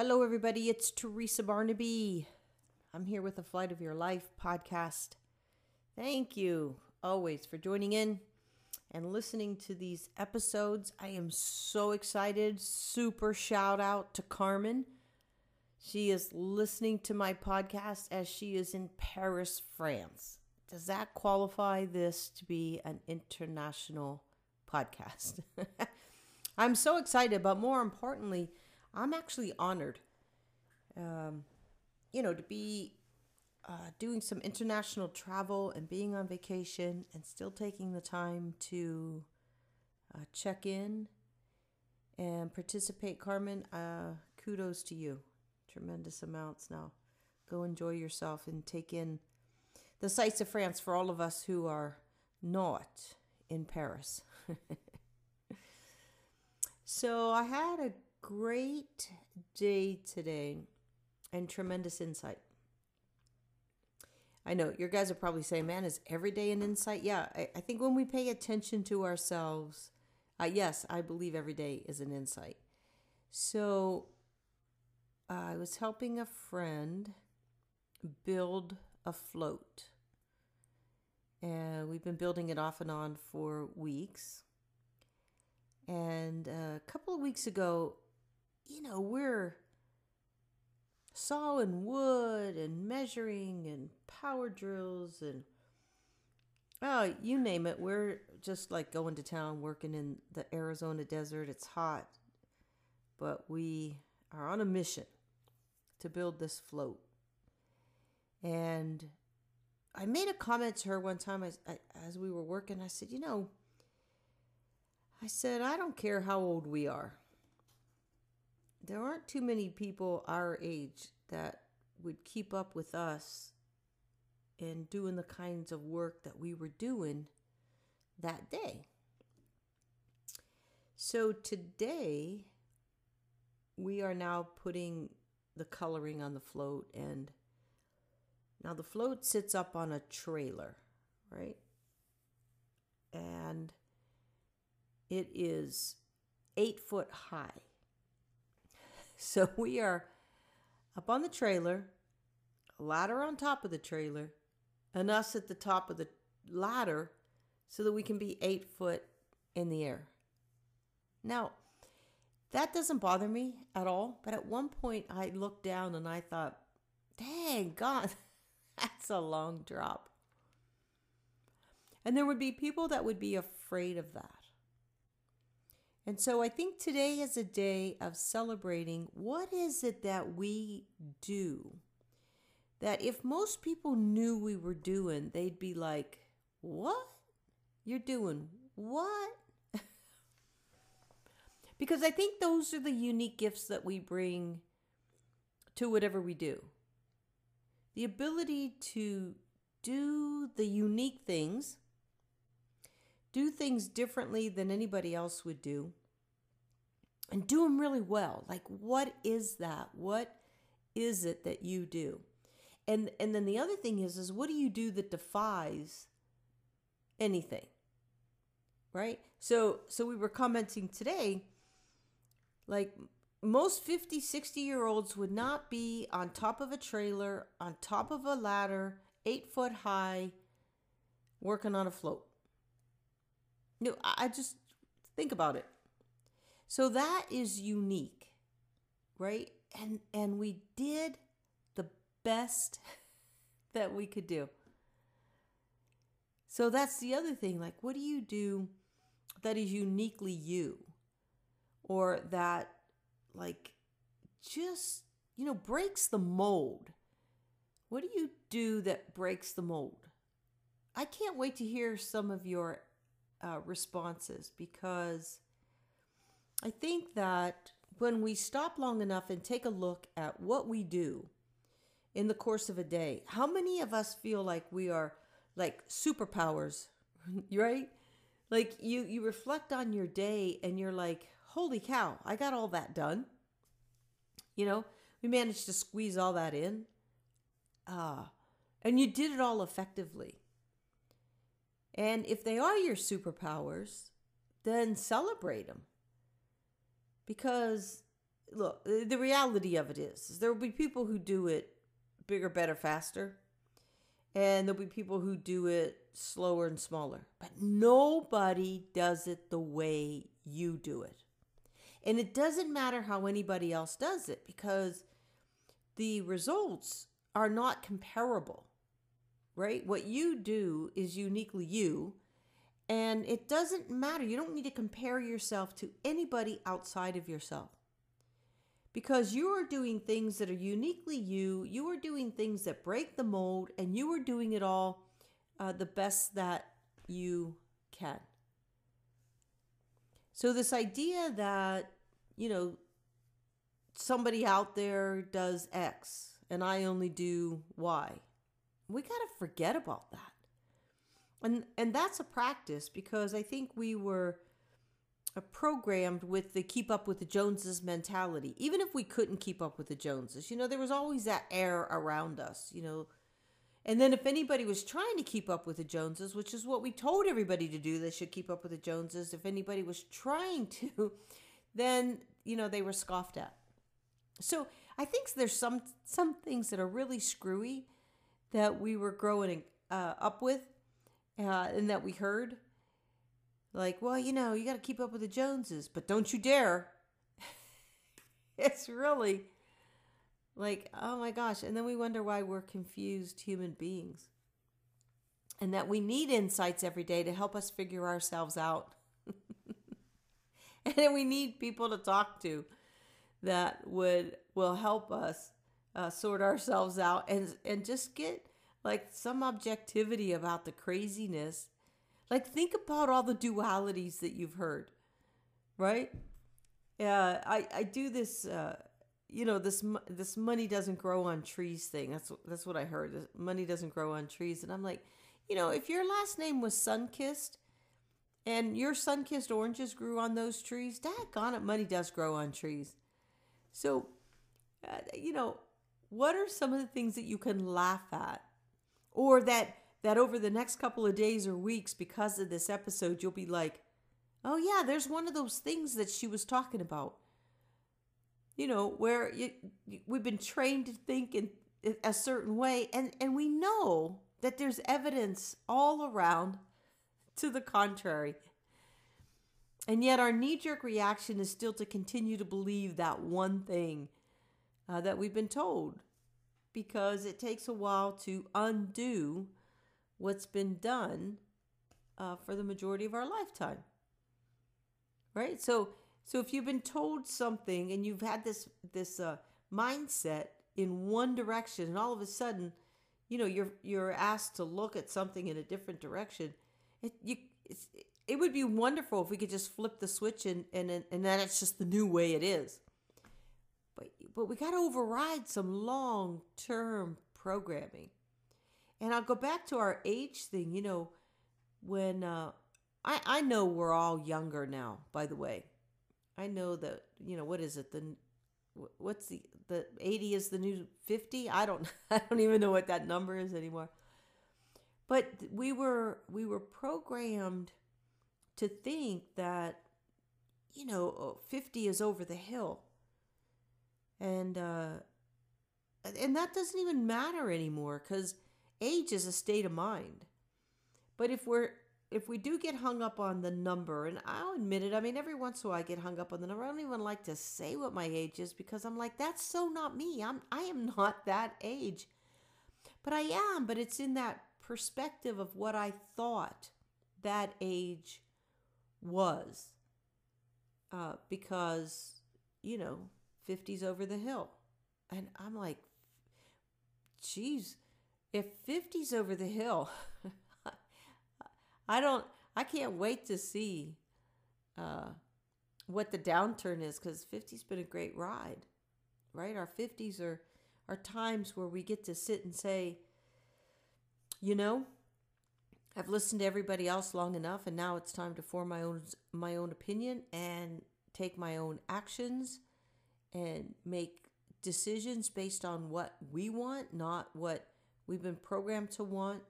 Hello, everybody. It's Teresa Barnaby. I'm here with the Flight of Your Life podcast. Thank you always for joining in and listening to these episodes. I am so excited. Super shout out to Carmen. She is listening to my podcast as she is in Paris, France. Does that qualify this to be an international podcast? I'm so excited, but more importantly, I'm actually honored, um, you know, to be uh, doing some international travel and being on vacation and still taking the time to uh, check in and participate. Carmen, uh, kudos to you. Tremendous amounts now. Go enjoy yourself and take in the sights of France for all of us who are not in Paris. so I had a great day today and tremendous insight. I know your guys are probably saying, man, is every day an insight? Yeah, I, I think when we pay attention to ourselves, uh, yes, I believe every day is an insight. So uh, I was helping a friend build a float. And we've been building it off and on for weeks. And uh, a couple of weeks ago, you know, we're sawing wood and measuring and power drills and oh, you name it. We're just like going to town working in the Arizona desert. It's hot, but we are on a mission to build this float. And I made a comment to her one time as, as we were working. I said, You know, I said, I don't care how old we are there aren't too many people our age that would keep up with us and doing the kinds of work that we were doing that day. So today, we are now putting the coloring on the float, and now the float sits up on a trailer, right? And it is eight foot high. So we are up on the trailer, a ladder on top of the trailer, and us at the top of the ladder so that we can be eight foot in the air. Now, that doesn't bother me at all, but at one point I looked down and I thought, dang, God, that's a long drop. And there would be people that would be afraid of that. And so I think today is a day of celebrating what is it that we do that if most people knew we were doing, they'd be like, What? You're doing what? because I think those are the unique gifts that we bring to whatever we do. The ability to do the unique things, do things differently than anybody else would do, and do them really well. Like, what is that? What is it that you do? And and then the other thing is is what do you do that defies anything? Right? So so we were commenting today like most 50 60 year olds would not be on top of a trailer on top of a ladder 8 foot high working on a float no i just think about it so that is unique, right? And and we did the best that we could do. So that's the other thing. Like, what do you do that is uniquely you? Or that, like, just, you know, breaks the mold? What do you do that breaks the mold? I can't wait to hear some of your uh, responses because I think that when we stop long enough and take a look at what we do in the course of a day, how many of us feel like we are like superpowers, right? Like you you reflect on your day and you're like, "Holy cow, I got all that done." You know, we managed to squeeze all that in. Ah, and you did it all effectively. And if they are your superpowers, then celebrate them because look, the reality of it is, is there will be people who do it bigger, better, faster. And there'll be people who do it slower and smaller. But nobody does it the way you do it. And it doesn't matter how anybody else does it because the results are not comparable, right? What you do is uniquely you. And it doesn't matter. You don't need to compare yourself to anybody outside of yourself because you are doing things that are uniquely you. You are doing things that break the mold, and you are doing it all uh, the best that you can. So, this idea that, you know, somebody out there does X and I only do Y, we got to forget about that. And, and that's a practice because I think we were programmed with the keep up with the Joneses mentality. Even if we couldn't keep up with the Joneses, you know, there was always that air around us, you know. And then if anybody was trying to keep up with the Joneses, which is what we told everybody to do, they should keep up with the Joneses. If anybody was trying to, then, you know, they were scoffed at. So I think there's some some things that are really screwy that we were growing uh, up with uh, and that we heard like, well, you know, you got to keep up with the Joneses, but don't you dare. it's really like, oh my gosh. And then we wonder why we're confused human beings and that we need insights every day to help us figure ourselves out. and then we need people to talk to that would will help us uh, sort ourselves out and and just get like some objectivity about the craziness like, think about all the dualities that you've heard, right? Yeah, I, I do this, uh, you know, this this money doesn't grow on trees thing. That's that's what I heard. Money doesn't grow on trees, and I'm like, you know, if your last name was Sunkist, and your sun-kissed oranges grew on those trees, daggone it, money does grow on trees. So, uh, you know, what are some of the things that you can laugh at, or that that over the next couple of days or weeks, because of this episode, you'll be like, oh, yeah, there's one of those things that she was talking about. You know, where you, we've been trained to think in a certain way, and, and we know that there's evidence all around to the contrary. And yet, our knee jerk reaction is still to continue to believe that one thing uh, that we've been told because it takes a while to undo what's been done uh, for the majority of our lifetime. Right? So, so if you've been told something and you've had this this uh, mindset in one direction, and all of a sudden, you know, you're you're asked to look at something in a different direction, it you it would be wonderful if we could just flip the switch and and and then it's just the new way it is. But we got to override some long term programming. And I'll go back to our age thing. You know, when uh, I I know we're all younger now. By the way, I know that you know what is it the what's the the 80 is the new 50 i don't i don't even know what that number is anymore but we were we were programmed to think that you know 50 is over the hill and uh and that doesn't even matter anymore because age is a state of mind. But if we're if we do get hung up on the number, and I'll admit it, I mean, every once in a while I get hung up on the number. I don't even like to say what my age is because I'm like, that's so not me. I'm I am not that age. But I am, but it's in that perspective of what I thought that age was. Uh, because, you know, 50's over the hill. And I'm like, geez, if 50's over the hill, I don't, I can't wait to see uh, what the downturn is because 50's been a great ride, right? Our 50s are, are times where we get to sit and say, you know, I've listened to everybody else long enough, and now it's time to form my own my own opinion and take my own actions and make decisions based on what we want, not what We've been programmed to want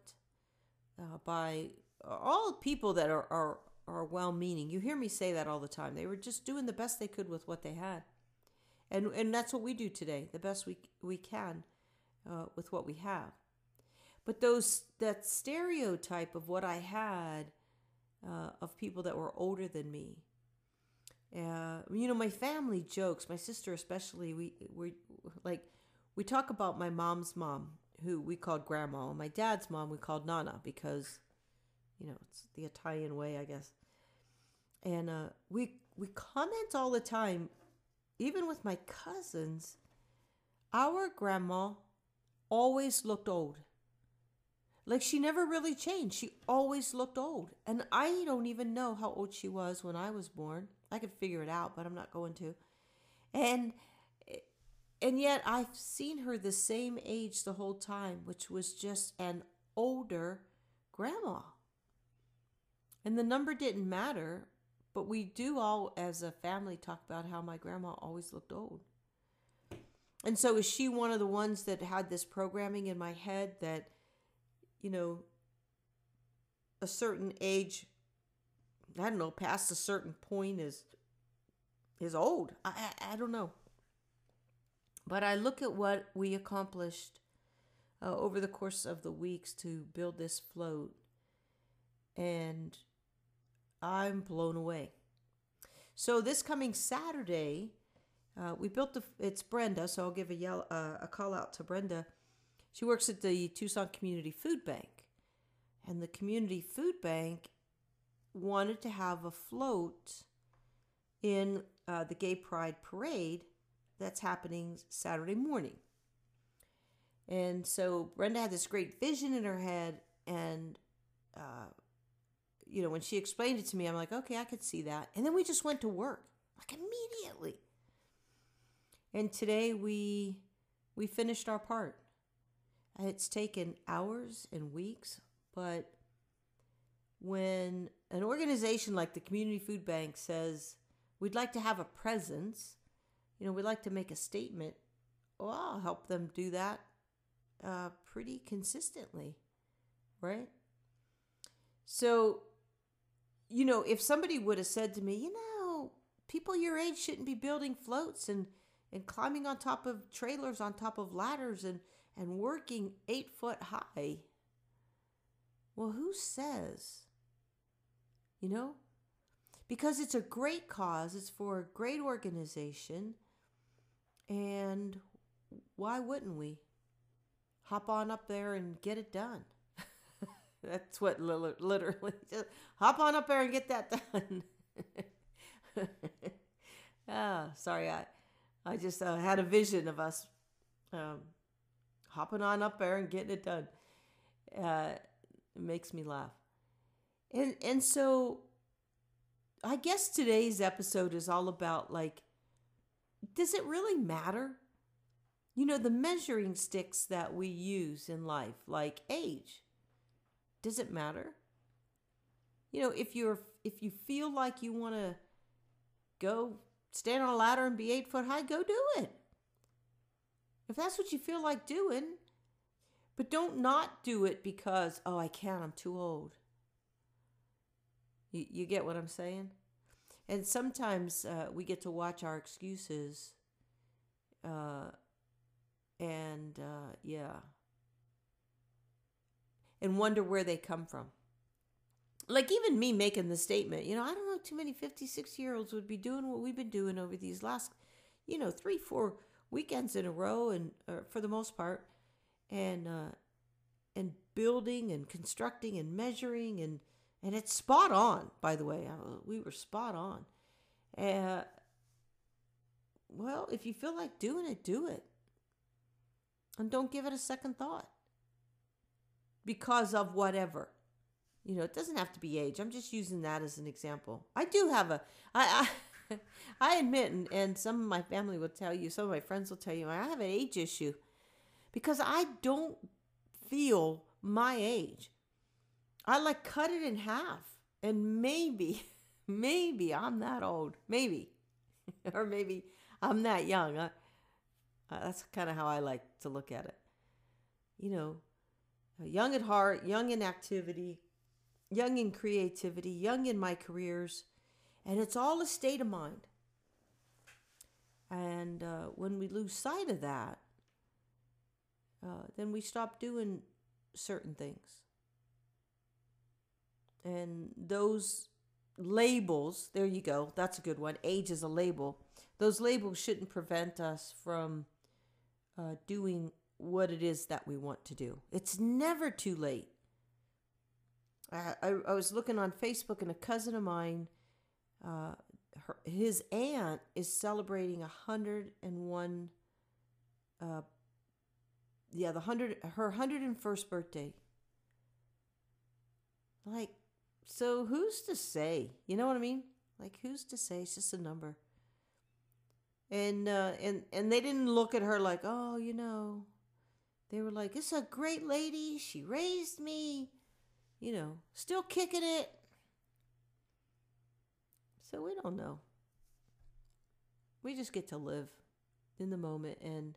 uh, by all people that are, are, are well meaning. You hear me say that all the time. They were just doing the best they could with what they had. and and that's what we do today, the best we we can uh, with what we have. But those that stereotype of what I had uh, of people that were older than me. Uh, you know, my family jokes, my sister especially. We we like we talk about my mom's mom, who we called grandma, and my dad's mom we called nana because, you know, it's the Italian way, I guess. And uh, we we comment all the time, even with my cousins. Our grandma always looked old. Like she never really changed. She always looked old. And I don't even know how old she was when I was born. I could figure it out, but I'm not going to. And and yet I've seen her the same age the whole time, which was just an older grandma. And the number didn't matter, but we do all as a family talk about how my grandma always looked old. And so is she one of the ones that had this programming in my head that you know, a certain age, I don't know, past a certain point is is old. I, I, I don't know. But I look at what we accomplished uh, over the course of the weeks to build this float, and I'm blown away. So this coming Saturday, uh, we built the. It's Brenda, so I'll give a yell uh, a call out to Brenda. She works at the Tucson Community Food Bank. And the Community Food Bank wanted to have a float in uh, the Gay Pride Parade that's happening Saturday morning. And so Brenda had this great vision in her head. And, uh, you know, when she explained it to me, I'm like, okay, I could see that. And then we just went to work, like immediately. And today we we finished our part. It's taken hours and weeks, but when an organization like the Community Food Bank says, we'd like to have a presence, you know, we'd like to make a statement, well, I'll help them do that uh, pretty consistently, right? So, you know, if somebody would have said to me, you know, people your age shouldn't be building floats and, and climbing on top of trailers, on top of ladders, and and working eight foot high. Well, who says? You know? Because it's a great cause, it's for a great organization, and why wouldn't we hop on up there and get it done? That's what literally just hop on up there and get that done. ah, sorry, I I just uh, had a vision of us um, hopping on up there and getting it done. Uh, it makes me laugh. And and so I guess today's episode is all about like does it really matter? You know, the measuring sticks that we use in life, like age. Does it matter? You know, if you're if you feel like you want to go stand on a ladder and be eight foot high, go do it. If that's what you feel like doing, but don't not do it because, oh, I can't, I'm too old. You, you get what I'm saying? And sometimes uh, we get to watch our excuses uh, and, uh, yeah, and wonder where they come from. Like even me making the statement, you know, I don't know too many 56 year olds would be doing what we've been doing over these last, you know, three, four weekends in a row, and uh, for the most part, and uh, and building and constructing and measuring and and it's spot on. By the way, we were spot on. Uh, well, if you feel like doing it, do it, and don't give it a second thought because of whatever. You know, it doesn't have to be age. I'm just using that as an example. I do have a I, I I admit, and, and some of my family will tell you, some of my friends will tell you, I have an age issue because I don't feel my age. I like cut it in half, and maybe, maybe I'm that old, maybe, or maybe I'm that young. I, uh, that's kind of how I like to look at it. You know, young at heart, young in activity, young in creativity, young in my careers and it's all a state of mind. And uh, when we lose sight of that, uh, then we stop doing certain things. And those labels, there you go, that's a good one. Age is a label. Those labels shouldn't prevent us from uh, doing what it is that we want to do. It's never too late. I, I, I was looking on Facebook, and a cousin of mine, uh, her, his aunt is celebrating a hundred and one. Uh, yeah, the hundred her hundred and first birthday. Like, so who's to say? You know what I mean? Like, who's to say? It's just a number. And uh, and and they didn't look at her like, oh, you know. They were like, "It's a great lady. She raised me." You know, still kicking it. So we don't know. We just get to live in the moment and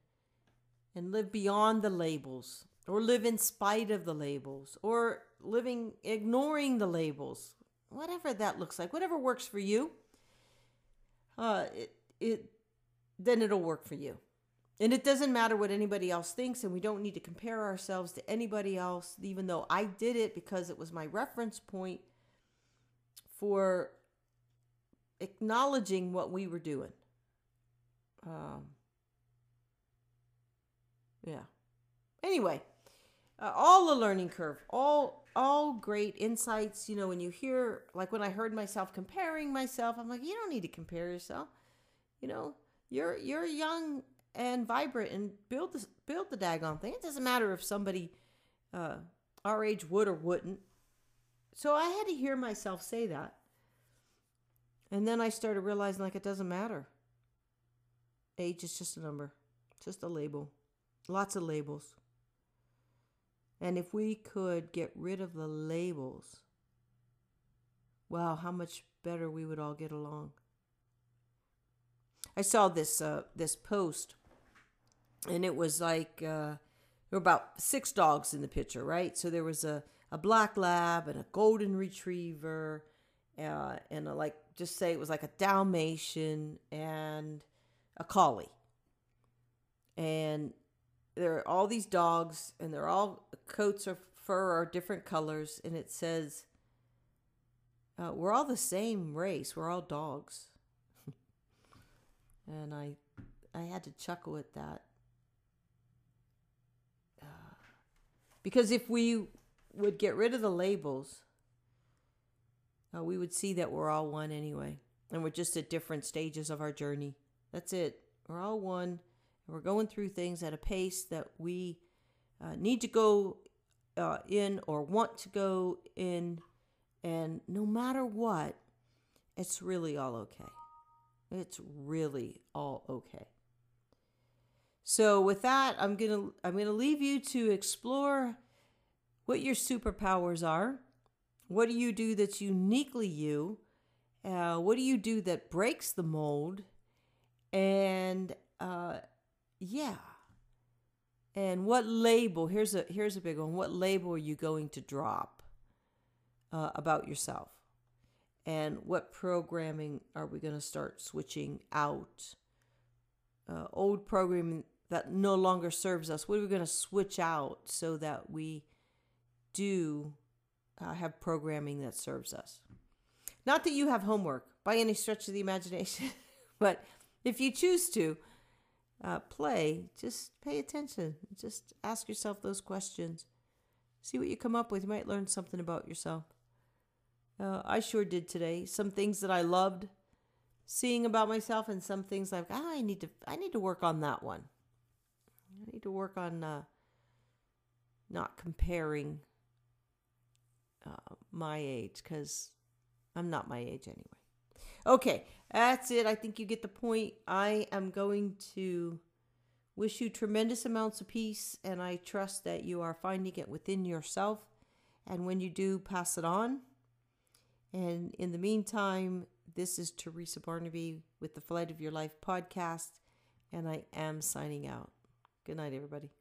and live beyond the labels or live in spite of the labels or living ignoring the labels. Whatever that looks like, whatever works for you. Uh it it then it'll work for you. And it doesn't matter what anybody else thinks, and we don't need to compare ourselves to anybody else, even though I did it because it was my reference point for acknowledging what we were doing. Um, yeah. Anyway, uh, all the learning curve, all all great insights. You know, when you hear, like when I heard myself comparing myself, I'm like, you don't need to compare yourself. You know, you're you're young and vibrant and build the build the daggone thing. It doesn't matter if somebody uh, our age would or wouldn't. So I had to hear myself say that. And then I started realizing like it doesn't matter. Age is just a number, just a label. Lots of labels. And if we could get rid of the labels, wow, how much better we would all get along. I saw this uh, this post and it was like uh, there were about six dogs in the picture, right? So there was a, a black lab and a golden retriever, uh, and a, like just say it was like a Dalmatian and a collie, and there are all these dogs, and they're all coats of fur are different colors, and it says. Uh, we're all the same race. We're all dogs, and I, I had to chuckle at that Because if we would get rid of the labels, uh, we would see that we're all one anyway. And we're just at different stages of our journey. That's it. We're all one. We're going through things at a pace that we uh, need to go uh, in or want to go in. And no matter what, it's really all okay. It's really all okay. So with that, I'm gonna I'm gonna leave you to explore what your superpowers are. What do you do that's uniquely you? Uh, what do you do that breaks the mold? And uh, yeah. And what label? Here's a here's a big one. What label are you going to drop uh, about yourself? And what programming are we going to start switching out? Uh, old programming that no longer serves us? What are we going to switch out so that we do uh, have programming that serves us? Not that you have homework by any stretch of the imagination, but if you choose to uh, play, just pay attention. Just ask yourself those questions. See what you come up with. You might learn something about yourself. Uh, I sure did today. Some things that I loved seeing about myself, and some things like, oh, I need to, I need to work on that one. I need to work on uh, not comparing uh, my age because I'm not my age anyway. Okay, that's it. I think you get the point. I am going to wish you tremendous amounts of peace, and I trust that you are finding it within yourself. And when you do, pass it on. And in the meantime, this is Teresa Barnaby with the Flight of Your Life podcast, and I am signing out. Good night, everybody.